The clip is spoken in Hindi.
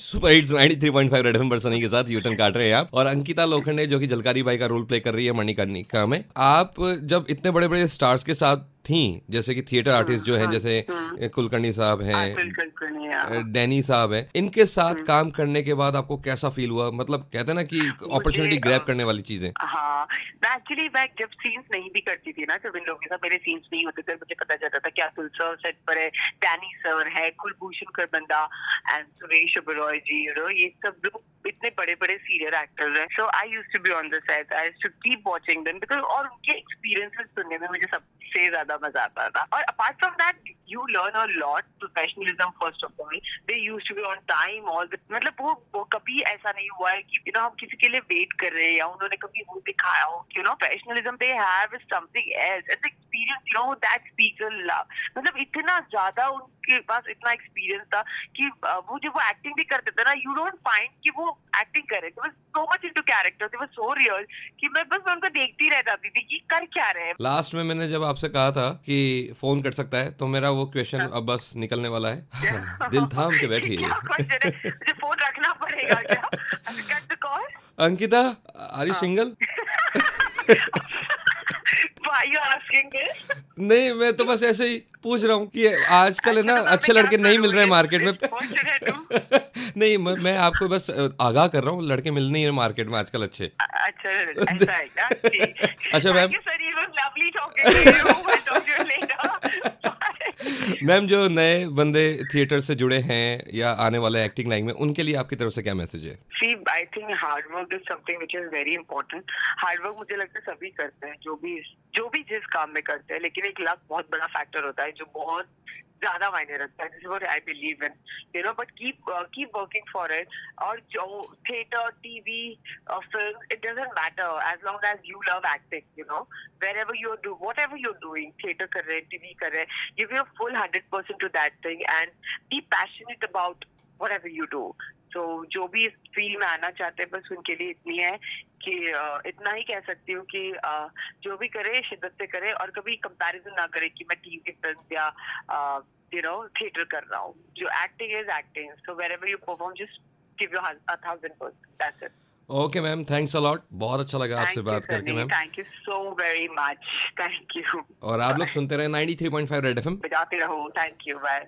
सुपर हिट्स 93.5 रेड एफएम पर सनी के साथ यूटन काट रहे हैं आप। और अंकिता लोखंडे, जो कि जलकारी बाई का रोल प्ले कर रही है मणिकर्णिका में। आप जब इतने बड़े बड़े स्टार्स के साथ थी जैसे कि थिएटर आर्टिस्ट जो हैं हाँ, जैसे हाँ। कुलकर्णी साहब हैं हाँ। डैनी साहब हैं इनके साथ हम्म। काम करने के बाद आपको कैसा फील हुआ मतलब कहते हैं ना कि अपॉर्चुनिटी ग्रैब करने वाली चीज़ें हाँ एक्चुअली मैं जब सीन्स नहीं भी करती थी ना जब इन लोगों के साथ मेरे सीन्स नहीं होते थे मुझे पता चलता था कि अतुल सर सेट पर है डैनी सर है Kulbhushan Kharbanda and Suresh Oberoi ji you know ये सब लोग इतने बड़े बड़े सीनियर एक्टर्स हैं so I used to be on the set I to keep watching them because और उनके एक्सपीरियंसेस सुनने में मुझे सबसे ज़्यादा मज़ा आता था। और apart from that you learn a lot professionalism first of all they used to be on time all मतलब वो, वो कभी ऐसा नहीं हुआ है कि यू नो हम किसी के लिए वेट कर रहे हैं या उन्होंने कभी वो दिखाया हो you know professionalism they have something else it's experience you know that speaker love मतलब इतना ज़्यादा उनके पास इतना एक्सपीरियंस था कि वो जब वो एक्टिंग भी करते थे ना यू डोंट फाइंड कि वो एक्टिंग कर रहे थे। So much into character they so real कि मैं बस मैं उनको देखती रह जाती थी कि कर क्या रहे हैं। लास्ट में मैंने जब आपसे कहा था कि फ़ोन कर सकता है तो मेरा वो क्वेश्चन अब बस निकलने वाला है। दिल थाम के है? मुझे फ़ोन रखना पड़ेगा क्या? अंकिता आर यू हाँ। सिंगल नहीं मैं तो बस ऐसे ही पूछ रहा हूँ कि आजकल है ना अच्छा, तो अच्छे लड़के नहीं मिल रहे हैं मार्केट में? नहीं मैं मैं आपको बस आगाह कर रहा हूँ लड़के मिल नहीं रहे मार्केट में आजकल अच्छे। अच्छा ऐसा है अच्छा, मैम। मैम, जो नए बंदे थिएटर से जुड़े हैं या आने वाले एक्टिंग लाइन में, उनके लिए आपकी तरफ़ से क्या मैसेज है? See I think hard work is something which is very important hard work मुझे लगता है सभी करते हैं, जो भी जो भी जिस काम में करते हैं, लेकिन एक लक बहुत बड़ा फैक्टर होता है, जो बहुत ज़्यादा मायने रखता है this I believe in you know but keep keep working for it और जो theatre TV film it doesn't matter as long as you love acting you know wherever you do whatever you're doing theatre कर रहे हैं टीवी कर रहे हैं give your full hundred percent to that thing and be passionate about whatever you do तो जो भी इस फ़ील्ड में आना चाहते हैं बस उनके लिए इतनी है कि इतना ही कह सकती हूँ कि जो भी करे शिद्दत से करे और कभी कंपैरिजन ना करे कि मैं टीवी फ़िल्म या यू नो थिएटर कर रहा हूँ। जो acting is acting so wherever you perform just give your thousand that's it okay ma'am thanks a lot बहुत अच्छा लगा आपसे बात करके ma'am thank you so very much thank you और आप लोग सुनते रहे 93.5 रेड एफएम बजाते रहो. Thank you bye